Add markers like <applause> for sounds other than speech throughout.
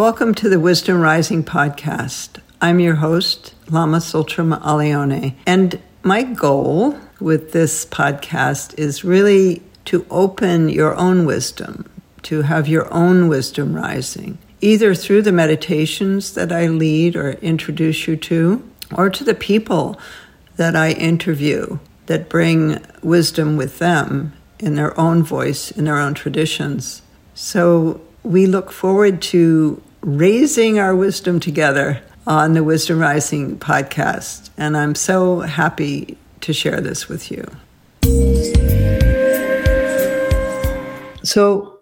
Welcome to the Wisdom Rising podcast. I'm your host, Lama Tsultrim Allione, and my goal with this podcast is really to open your own wisdom, to have your own wisdom rising, either through the meditations that I lead or introduce you to, or to the people that I interview that bring wisdom with them in their own voice, in their own traditions. So we look forward to raising our wisdom together on the Wisdom Rising podcast. And I'm so happy to share this with you. So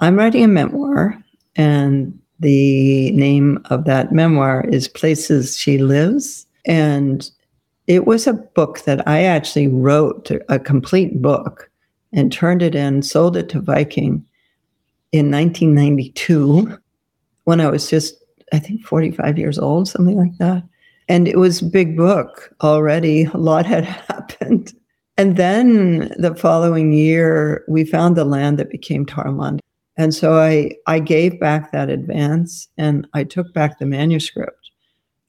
I'm writing a memoir, and the name of that memoir is Places She Lives. And it was a book that I actually wrote, a complete book, and turned it in, sold it to Viking in 1992 when I was just, I think, 45 years old, something like that. And it was a big book already. A lot had <laughs> happened. And then the following year, we found the land that became Taramand. And so I, I gave back that advance and I took back the manuscript.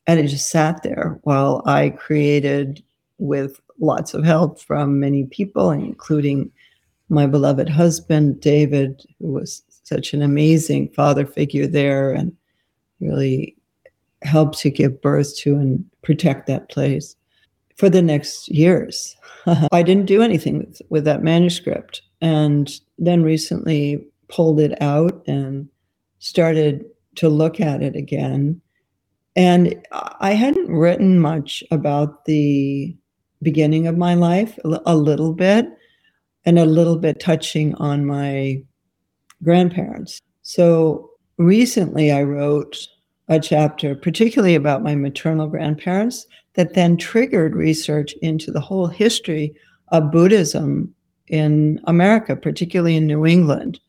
And it just sat there while I created with lots of help from many people, including my beloved husband, David, who was such an amazing father figure there and really helped to give birth to and protect that place for the next years. <laughs> I didn't do anything with, with that manuscript. And then recently pulled it out and started to look at it again. And I hadn't written much about the beginning of my life, a little bit, and a little bit touching on my grandparents. So recently I wrote a chapter, particularly about my maternal grandparents, that then triggered research into the whole history of Buddhism in America, particularly in New England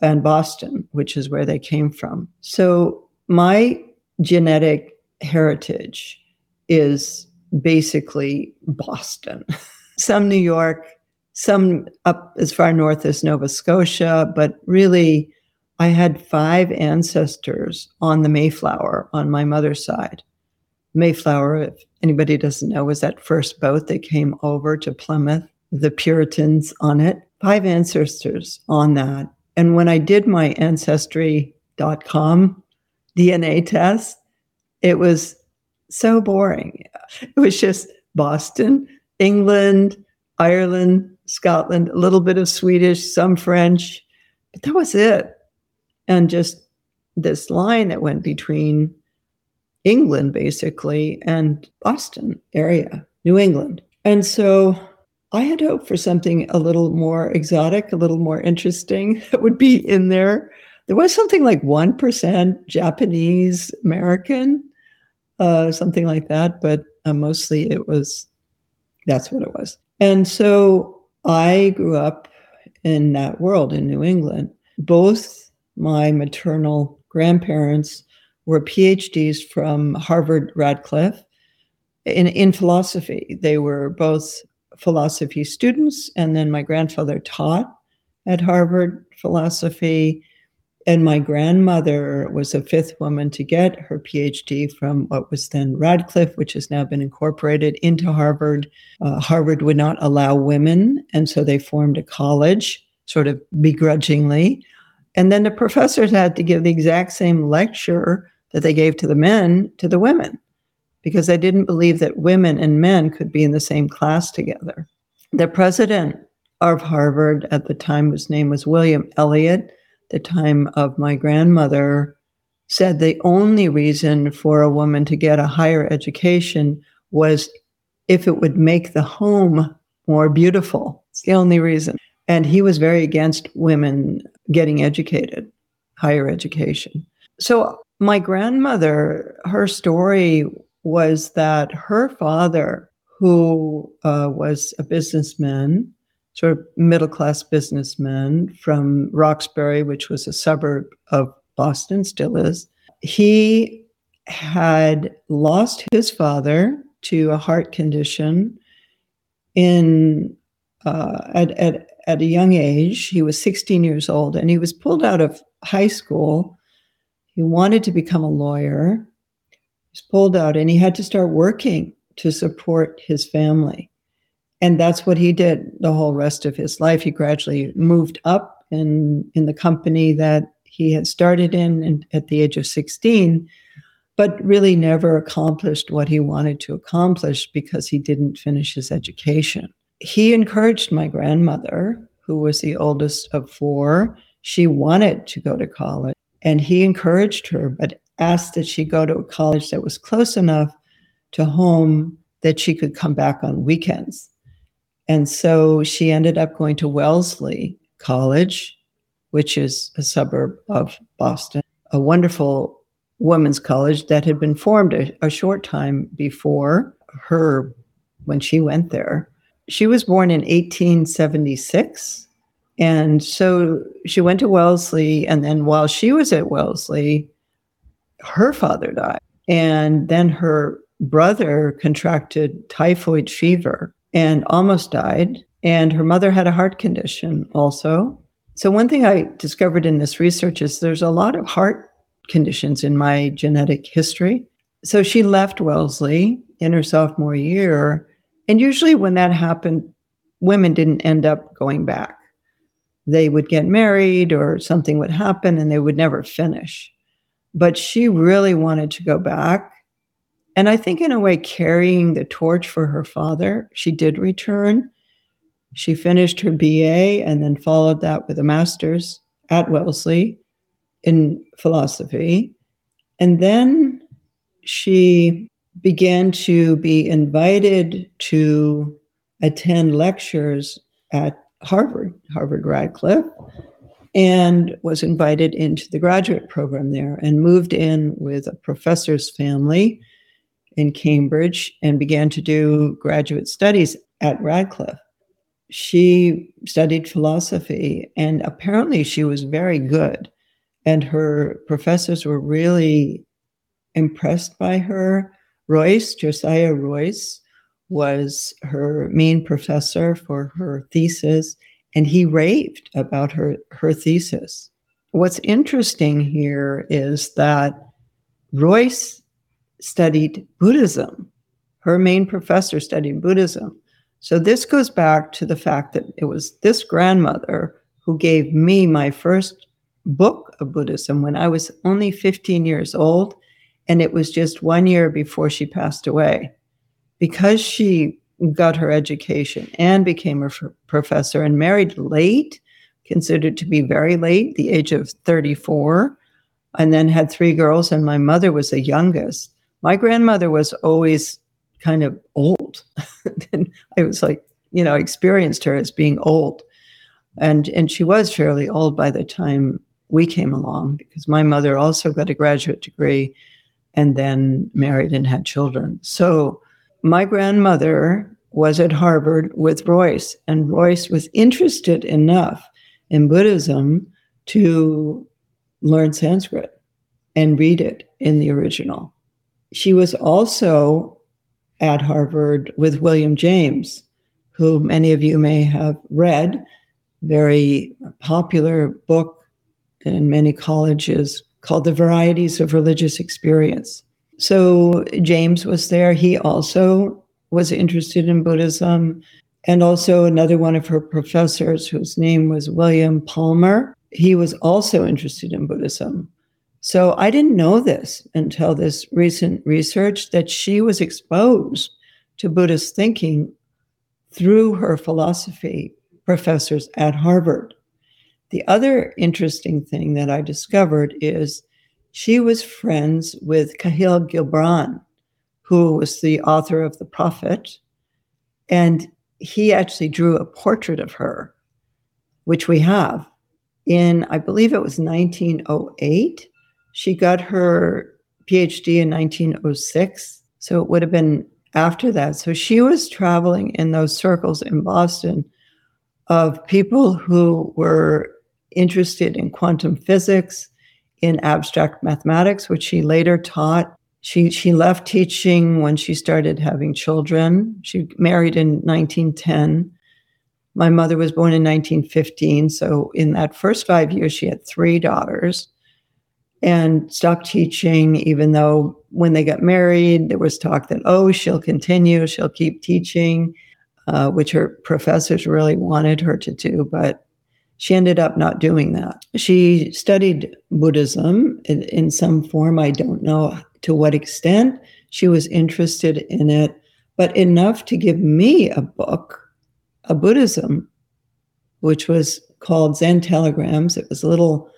and Boston, which is where they came from. So my genetic heritage is basically Boston, <laughs> some New York, some up as far north as Nova Scotia, but really, I had five ancestors on the Mayflower on my mother's side. Mayflower, if anybody doesn't know, was that first boat that came over to Plymouth, the Puritans on it. Five ancestors on that. And when I did my ancestry.com DNA test, it was so boring. It was just Boston, England, Ireland, Scotland, a little bit of Swedish, some French, but that was it. And just this line that went between England, basically, and Boston area, New England. And so I had hoped for something a little more exotic, a little more interesting <laughs> that would be in there. There was something like 1% Japanese American, uh, something like that, but uh, mostly it was, that's what it was. And so I grew up in that world in New England. Both my maternal grandparents were PhDs from Harvard Radcliffe in, in philosophy. They were both philosophy students, and then my grandfather taught at Harvard philosophy. And my grandmother was the fifth woman to get her PhD from what was then Radcliffe, which has now been incorporated into Harvard. Uh, Harvard would not allow women, and so they formed a college, sort of begrudgingly. And then the professors had to give the exact same lecture that they gave to the men to the women because they didn't believe that women and men could be in the same class together. The president of Harvard at the time, whose name was William Eliot, the time of my grandmother said the only reason for a woman to get a higher education was if it would make the home more beautiful. It's the only reason. And he was very against women getting educated, higher education. So my grandmother, her story was that her father, who uh, was a businessman, sort of middle class businessman from Roxbury, which was a suburb of Boston, still is. He had lost his father to a heart condition in uh, at, at, at a young age. He was 16 years old and he was pulled out of high school. He wanted to become a lawyer. He was pulled out and he had to start working to support his family. And that's what he did the whole rest of his life. He gradually moved up in, in the company that he had started in, in at the age of 16, but really never accomplished what he wanted to accomplish because he didn't finish his education. He encouraged my grandmother, who was the oldest of four. She wanted to go to college, and he encouraged her, but asked that she go to a college that was close enough to home that she could come back on weekends. And so she ended up going to Wellesley College, which is a suburb of Boston, a wonderful women's college that had been formed a, a short time before her when she went there. She was born in 1876. And so she went to Wellesley. And then while she was at Wellesley, her father died. And then her brother contracted typhoid fever and almost died. And her mother had a heart condition also. So, one thing I discovered in this research is there's a lot of heart conditions in my genetic history. So she left Wellesley in her sophomore year. And usually, when that happened, women didn't end up going back. They would get married or something would happen and they would never finish. But she really wanted to go back. And I think, in a way, carrying the torch for her father, she did return. She finished her BA and then followed that with a master's at Wellesley in philosophy. And then she began to be invited to attend lectures at Harvard, Harvard Radcliffe, and was invited into the graduate program there and moved in with a professor's family in Cambridge and began to do graduate studies at Radcliffe. She studied philosophy and apparently she was very good and her professors were really impressed by her. Royce, Josiah Royce, was her main professor for her thesis, and he raved about her, her thesis. What's interesting here is that Royce studied Buddhism. Her main professor studied Buddhism. So this goes back to the fact that it was this grandmother who gave me my first book of Buddhism when I was only 15 years old. And it was just one year before she passed away. Because she got her education and became a professor and married late, considered to be very late, the age of 34, and then had three girls, and my mother was the youngest. My grandmother was always kind of old. <laughs> and I was like, you know, experienced her as being old. And and she was fairly old by the time we came along because my mother also got a graduate degree and then married and had children. So my grandmother was at Harvard with Royce, and Royce was interested enough in Buddhism to learn Sanskrit and read it in the original. She was also at Harvard with William James, who many of you may have read, very popular book in many colleges called The Varieties of Religious Experience. So James was there. He also was interested in Buddhism. And also another one of her professors, whose name was William Palmer, he was also interested in Buddhism. So I didn't know this until this recent research that she was exposed to Buddhist thinking through her philosophy professors at Harvard. The other interesting thing that I discovered is she was friends with Kahlil Gibran, who was the author of The Prophet. And he actually drew a portrait of her, which we have in, I believe it was 1908. She got her PhD in 1906. So it would have been after that. So she was traveling in those circles in Boston of people who were interested in quantum physics, in abstract mathematics, which she later taught. She, she left teaching when she started having children. She married in 1910. My mother was born in 1915. So, in that first five years, she had three daughters. And stopped teaching, even though when they got married, there was talk that, oh, she'll continue, she'll keep teaching, uh, which her professors really wanted her to do. But she ended up not doing that. She studied Buddhism in, in some form. I don't know to what extent she was interested in it, but enough to give me a book, a Buddhism, which was called Zen Telegrams. It was a little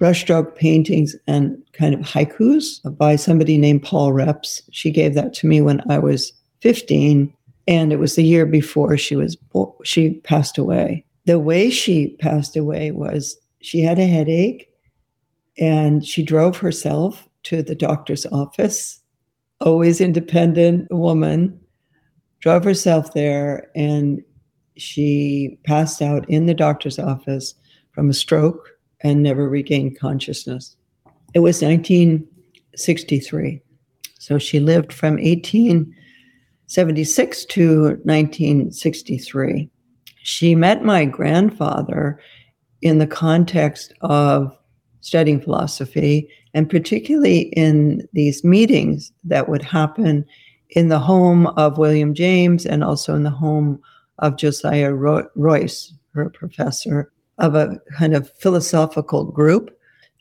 brushstroke paintings and kind of haikus by somebody named Paul Reps. She gave that to me when I was 15, and it was the year before she was she passed away the way she passed away was she had a headache and she drove herself to the doctor's office, always independent woman, drove herself there and she passed out in the doctor's office from a stroke and never regained consciousness. It was 1963. So she lived from 1876 to 1963 she met my grandfather in the context of studying philosophy, and particularly in these meetings that would happen in the home of William James and also in the home of Josiah Royce, her professor of a kind of philosophical group.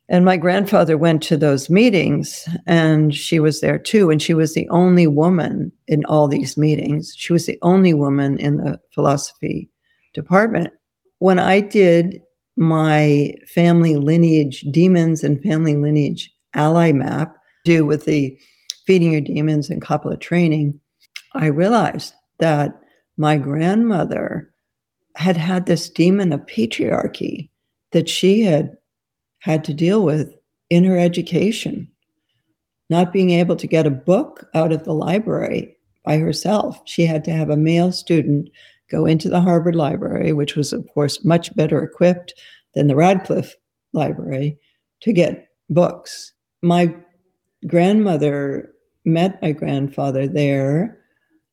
And my grandfather went to those meetings and she was there too. And she was the only woman in all these meetings. She was the only woman in the philosophy department. When I did my family lineage demons and family lineage ally map, do with the feeding your demons and Kapala training, I realized that my grandmother had had this demon of patriarchy that she had had to deal with in her education, not being able to get a book out of the library by herself. She had to have a male student go into the Harvard Library, which was, of course, much better equipped than the Radcliffe Library, to get books. My grandmother met my grandfather there.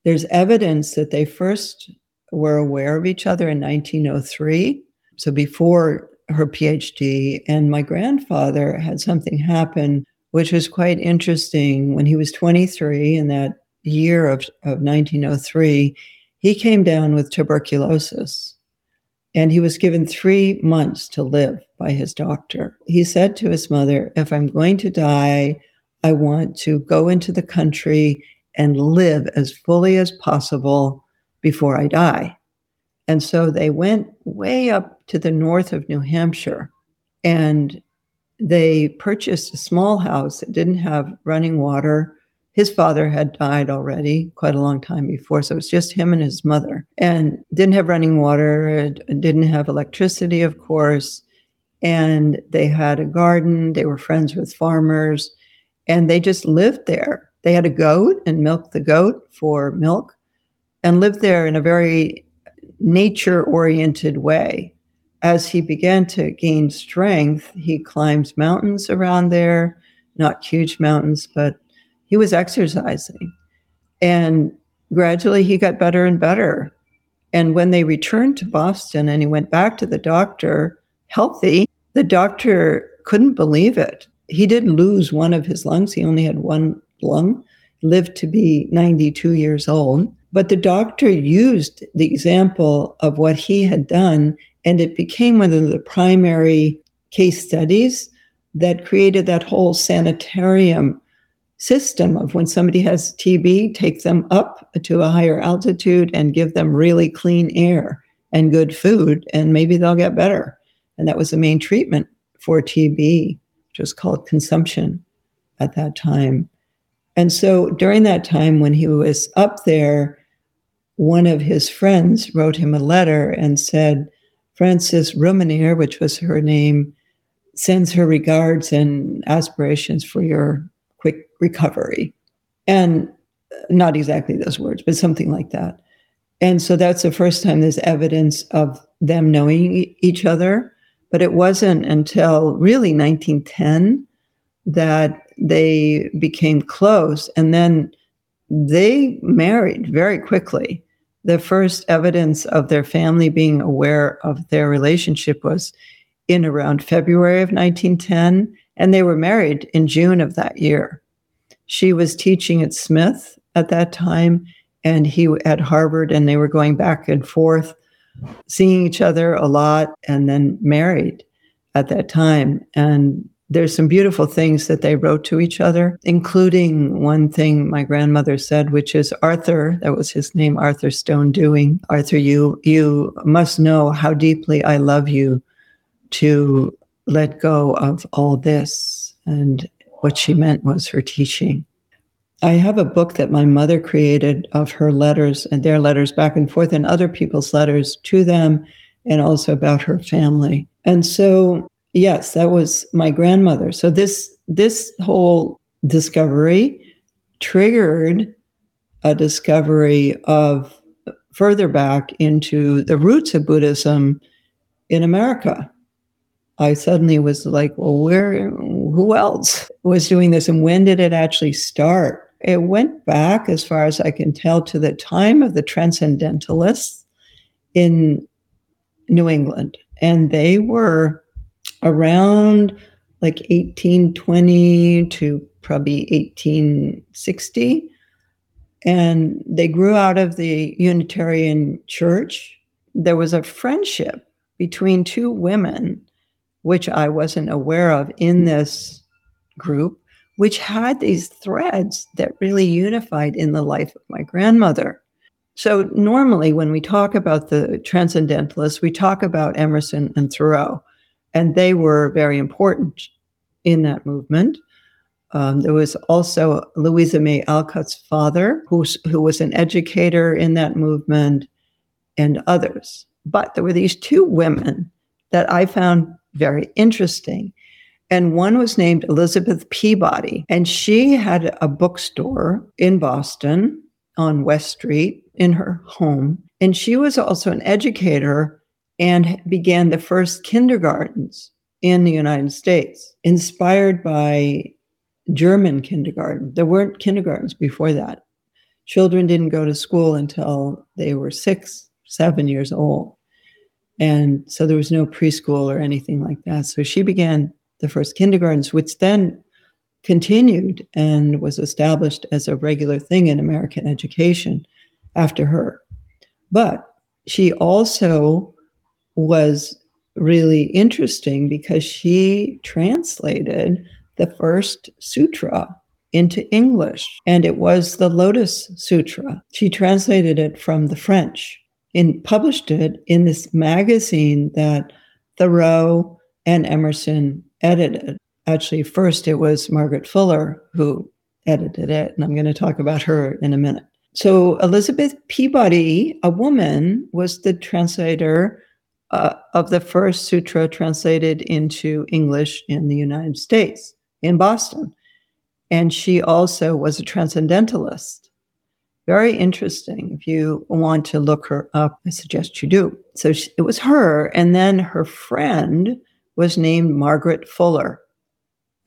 There's evidence that they first were aware of each other in 1903, so before her PhD. And my grandfather had something happen, which was quite interesting. When he was 23 in that year of, of 1903, he came down with tuberculosis and he was given three months to live by his doctor. He said to his mother, If I'm going to die, I want to go into the country and live as fully as possible before I die. And so they went way up to the north of New Hampshire and they purchased a small house that didn't have running water his father had died already quite a long time before. So it was just him and his mother and didn't have running water, didn't have electricity, of course. And they had a garden. They were friends with farmers and they just lived there. They had a goat and milked the goat for milk and lived there in a very nature oriented way. As he began to gain strength, he climbs mountains around there, not huge mountains, but he was exercising. And gradually he got better and better. And when they returned to Boston and he went back to the doctor healthy, the doctor couldn't believe it. He didn't lose one of his lungs. He only had one lung, lived to be 92 years old. But the doctor used the example of what he had done, and it became one of the primary case studies that created that whole sanitarium system of when somebody has TB, take them up to a higher altitude and give them really clean air and good food, and maybe they'll get better. And that was the main treatment for TB, which was called consumption at that time. And so during that time, when he was up there, one of his friends wrote him a letter and said, Frances Rousmaniere, which was her name, sends her regards and aspirations for your quick recovery. And uh, not exactly those words, but something like that. And so that's the first time there's evidence of them knowing each other. But it wasn't until really 1910 that they became close. And then they married very quickly. The first evidence of their family being aware of their relationship was in around February of 1910 And they were married in June of that year. She was teaching at Smith at that time, and he at Harvard, and they were going back and forth, seeing each other a lot, and then married at that time. And there's some beautiful things that they wrote to each other, including one thing my grandmother said, which is Arthur, that was his name, Arthur Stone Dewing. Arthur, you you must know how deeply I love you to let go of all this. And what she meant was her teaching. I have a book that my mother created of her letters and their letters back and forth and other people's letters to them and also about her family. And so yes, that was my grandmother. So this this whole discovery triggered a discovery of further back into the roots of Buddhism in America. I suddenly was like, well, where, who else was doing this? And when did it actually start? It went back, as far as I can tell, to the time of the Transcendentalists in New England. And they were around like 1820 to probably 1860. And they grew out of the Unitarian Church. There was a friendship between two women, which I wasn't aware of in this group, which had these threads that really unified in the life of my grandmother. So, normally, when we talk about the transcendentalists, we talk about Emerson and Thoreau and they were very important in that movement. Um, there was also Louisa May Alcott's father, who, who was an educator in that movement, and others. But there were these two women that I found very interesting. And one was named Elizabeth Peabody, and she had a bookstore in Boston on West Street in her home. And she was also an educator and began the first kindergartens in the United States, inspired by German kindergarten. There weren't kindergartens before that. Children didn't go to school until they were six, seven years old. And so there was no preschool or anything like that. So she began the first kindergartens, which then continued and was established as a regular thing in American education after her. But she also was really interesting because she translated the first sutra into English, and it was the Lotus Sutra. She translated it from the French and published it in this magazine that Thoreau and Emerson edited. Actually, first it was Margaret Fuller who edited it, and I'm going to talk about her in a minute. So, Elizabeth Peabody, a woman, was the translator uh, of the first sutra translated into English in the United States, in Boston. And she also was a transcendentalist. Very interesting. If you want to look her up, I suggest you do. So she, it was her. And then her friend was named Margaret Fuller.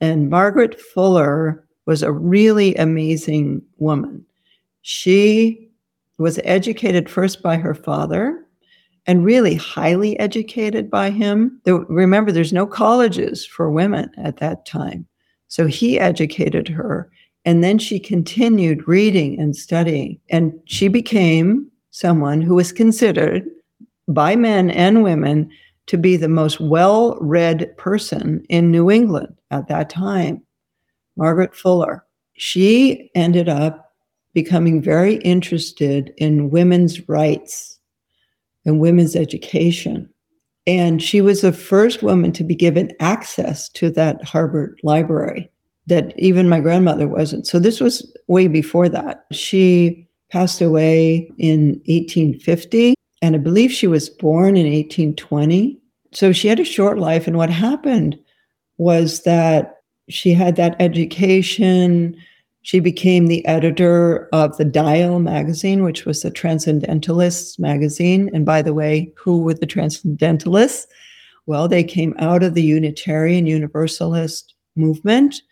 And Margaret Fuller was a really amazing woman. She was educated first by her father and really highly educated by him. Remember, there's no colleges for women at that time. So he educated her. And then she continued reading and studying. And she became someone who was considered by men and women to be the most well read person in New England at that time, Margaret Fuller. She ended up becoming very interested in women's rights and women's education. And she was the first woman to be given access to that Harvard library that even my grandmother wasn't. So this was way before that. She passed away in 1850, and I believe she was born in 1820. So she had a short life. And what happened was that she had that education, she became the editor of the Dial magazine, which was the Transcendentalists magazine. And by the way, who were the Transcendentalists? Well, they came out of the Unitarian Universalist movement,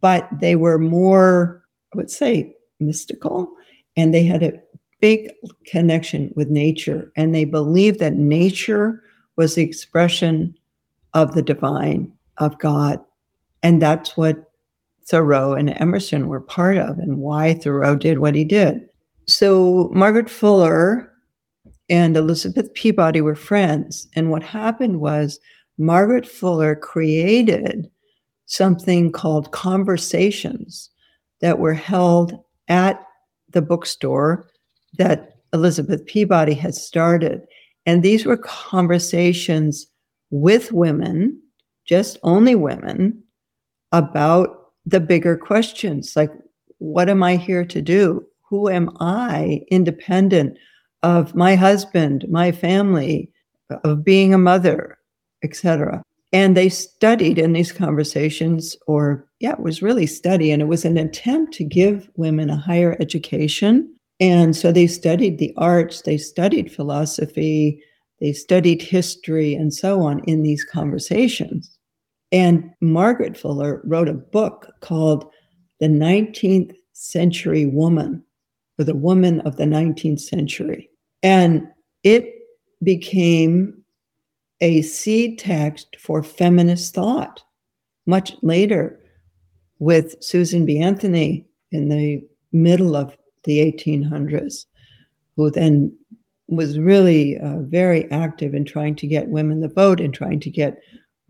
but they were more, I would say, mystical. And they had a big connection with nature. And they believed that nature was the expression of the divine, of God. And that's what Thoreau and Emerson were part of, and why Thoreau did what he did. So, Margaret Fuller and Elizabeth Peabody were friends. And what happened was Margaret Fuller created something called conversations that were held at the bookstore that Elizabeth Peabody had started. And these were conversations with women, just only women, about the bigger questions like, what am I here to do? Who am I independent of my husband, my family, of being a mother, etc. And they studied in these conversations, or yeah, it was really study, and it was an attempt to give women a higher education. And so they studied the arts, they studied philosophy, they studied history, and so on in these conversations. And Margaret Fuller wrote a book called The 19th Century Woman, or The Woman of the 19th Century. And it became a seed text for feminist thought much later with Susan B. Anthony in the middle of the 1800s, who then was really uh, very active in trying to get women the vote and trying to get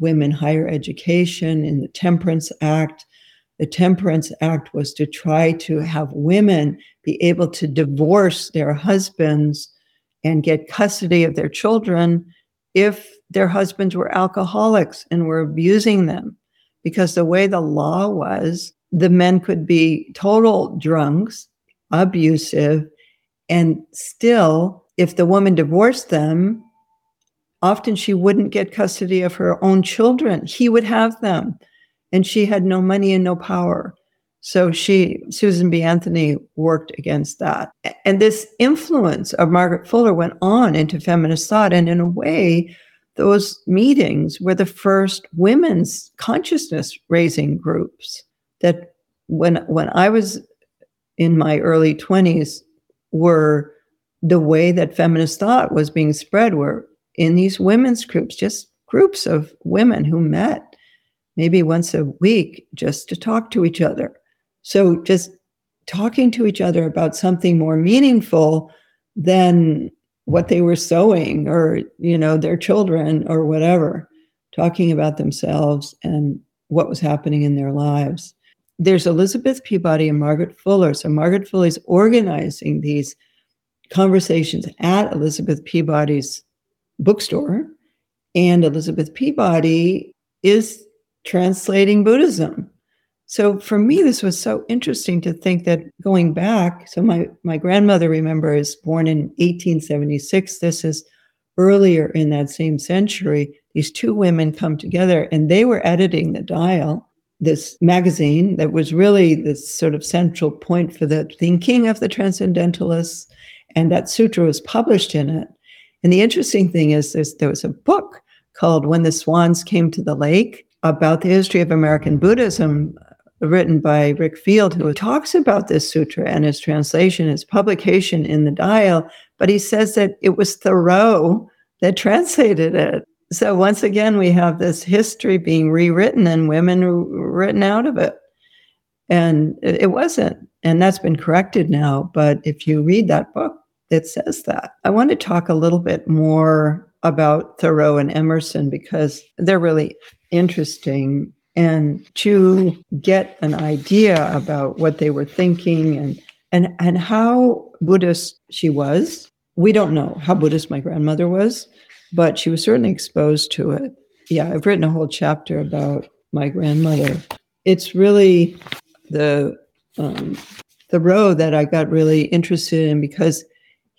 women higher education in the Temperance Act. The Temperance Act was to try to have women be able to divorce their husbands and get custody of their children if their husbands were alcoholics and were abusing them. Because the way the law was, the men could be total drunks, abusive, and still, if the woman divorced them, often she wouldn't get custody of her own children. He would have them, and she had no money and no power. So she, Susan B. Anthony, worked against that. And this influence of Margaret Fuller went on into feminist thought. And in a way, those meetings were the first women's consciousness raising groups that when when I was in my early 20s were the way that feminist thought was being spread were in these women's groups, just groups of women who met maybe once a week just to talk to each other so just talking to each other about something more meaningful than what they were sewing or, you know, their children or whatever, talking about themselves and what was happening in their lives. There's Elizabeth Peabody and Margaret Fuller. So Margaret Fuller is organizing these conversations at Elizabeth Peabody's bookstore. And Elizabeth Peabody is translating Buddhism so for me, this was so interesting to think that going back, so my, my grandmother, remember, is born in 1876. This is earlier in that same century. These two women come together and they were editing the dial, this magazine that was really the sort of central point for the thinking of the transcendentalists. And that sutra was published in it. And the interesting thing is there was a book called When the Swans Came to the Lake about the history of American Buddhism uh, written by Rick Field, who talks about this sutra and its translation, its publication in the dial, but he says that it was Thoreau that translated it. So once again, we have this history being rewritten and women written out of it. And it wasn't. And that's been corrected now. But if you read that book, it says that. I want to talk a little bit more about Thoreau and Emerson because they're really interesting and to get an idea about what they were thinking and and and how Buddhist she was. We don't know how Buddhist my grandmother was, but she was certainly exposed to it. Yeah, I've written a whole chapter about my grandmother. It's really the um, the road that I got really interested in because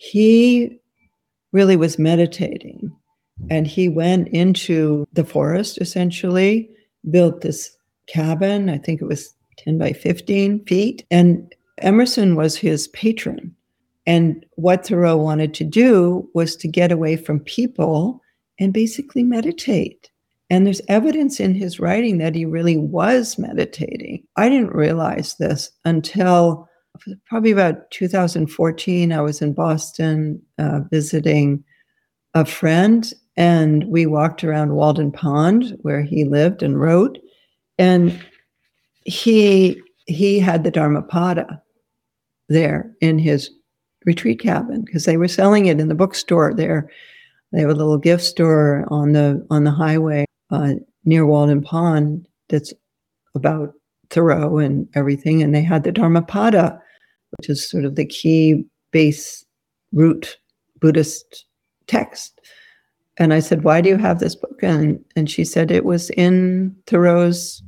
he really was meditating and he went into the forest essentially built this cabin. I think it was 10 by 15 feet. And Emerson was his patron. And what Thoreau wanted to do was to get away from people and basically meditate. And there's evidence in his writing that he really was meditating. I didn't realize this until probably about 2014. I was in Boston uh, visiting a friend, and we walked around Walden Pond where he lived and wrote. And he he had the Dharmapada there in his retreat cabin because they were selling it in the bookstore there. They have a little gift store on the on the highway uh, near Walden Pond that's about Thoreau and everything, and they had the Dharmapada, which is sort of the key base root Buddhist text. And I said, "Why do you have this book?" And and she said it was in Thoreau's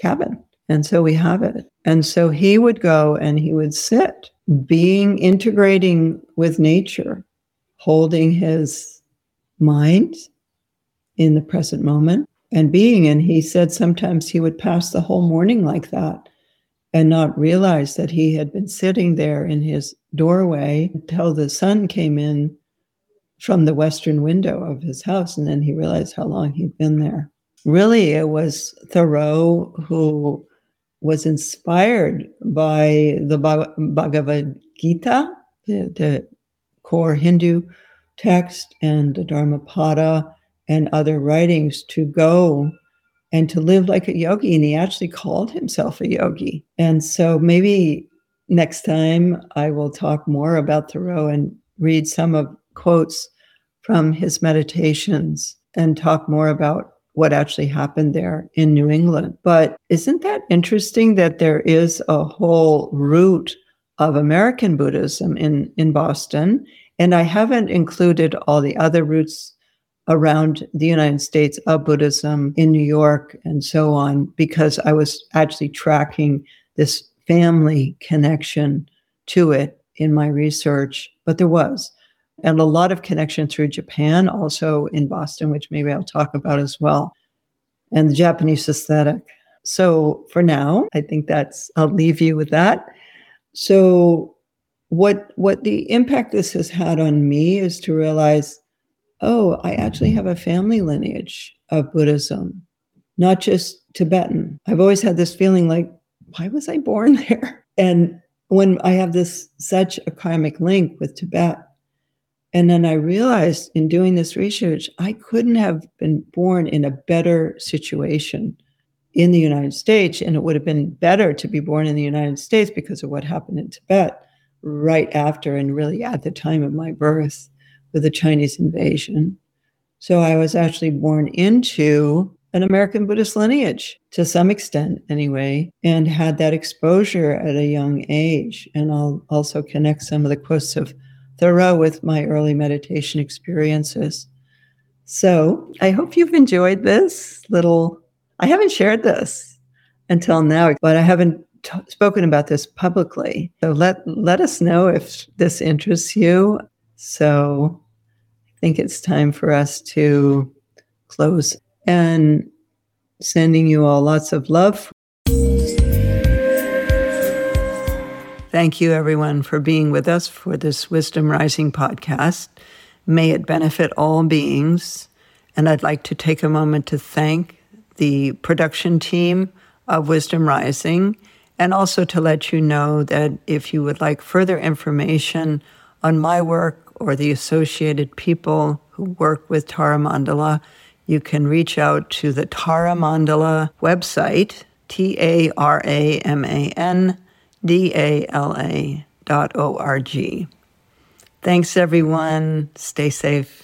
cabin, and so we have it. And so he would go and he would sit, being integrating with nature, holding his mind in the present moment and being. And he said sometimes he would pass the whole morning like that and not realize that he had been sitting there in his doorway until the sun came in from the western window of his house. And then he realized how long he'd been there. Really, it was Thoreau who was inspired by the Bhagavad Gita, the, the core Hindu text, and the Dharmapada and other writings to go and to live like a yogi. And he actually called himself a yogi. And so maybe next time I will talk more about Thoreau and read some of quotes from his meditations and talk more about what actually happened there in New England. But isn't that interesting that there is a whole root of American Buddhism in, in Boston? And I haven't included all the other roots around the United States of Buddhism in New York and so on, because I was actually tracking this family connection to it in my research. But there was and a lot of connection through Japan, also in Boston, which maybe I'll talk about as well, and the Japanese aesthetic. So for now, I think that's I'll leave you with that. So what what the impact this has had on me is to realize, oh, I actually have a family lineage of Buddhism, not just Tibetan. I've always had this feeling like, why was I born <laughs> there? And when I have this such a karmic link with Tibet, and then I realized in doing this research, I couldn't have been born in a better situation in the United States. And it would have been better to be born in the United States because of what happened in Tibet right after and really at the time of my birth with the Chinese invasion. So I was actually born into an American Buddhist lineage to some extent, anyway, and had that exposure at a young age. And I'll also connect some of the quotes of Thoreau with my early meditation experiences. So I hope you've enjoyed this little. I haven't shared this until now, but I haven't t- spoken about this publicly. So let let us know if this interests you. So think it's time for us to close and sending you all lots of love Thank you, everyone, for being with us for this Wisdom Rising podcast. May it benefit all beings. And I'd like to take a moment to thank the production team of Wisdom Rising and also to let you know that if you would like further information on my work or the associated people who work with Tara Mandala, you can reach out to the Tara Mandala website, T A R A M A N dala.org. Thanks, everyone. Stay safe.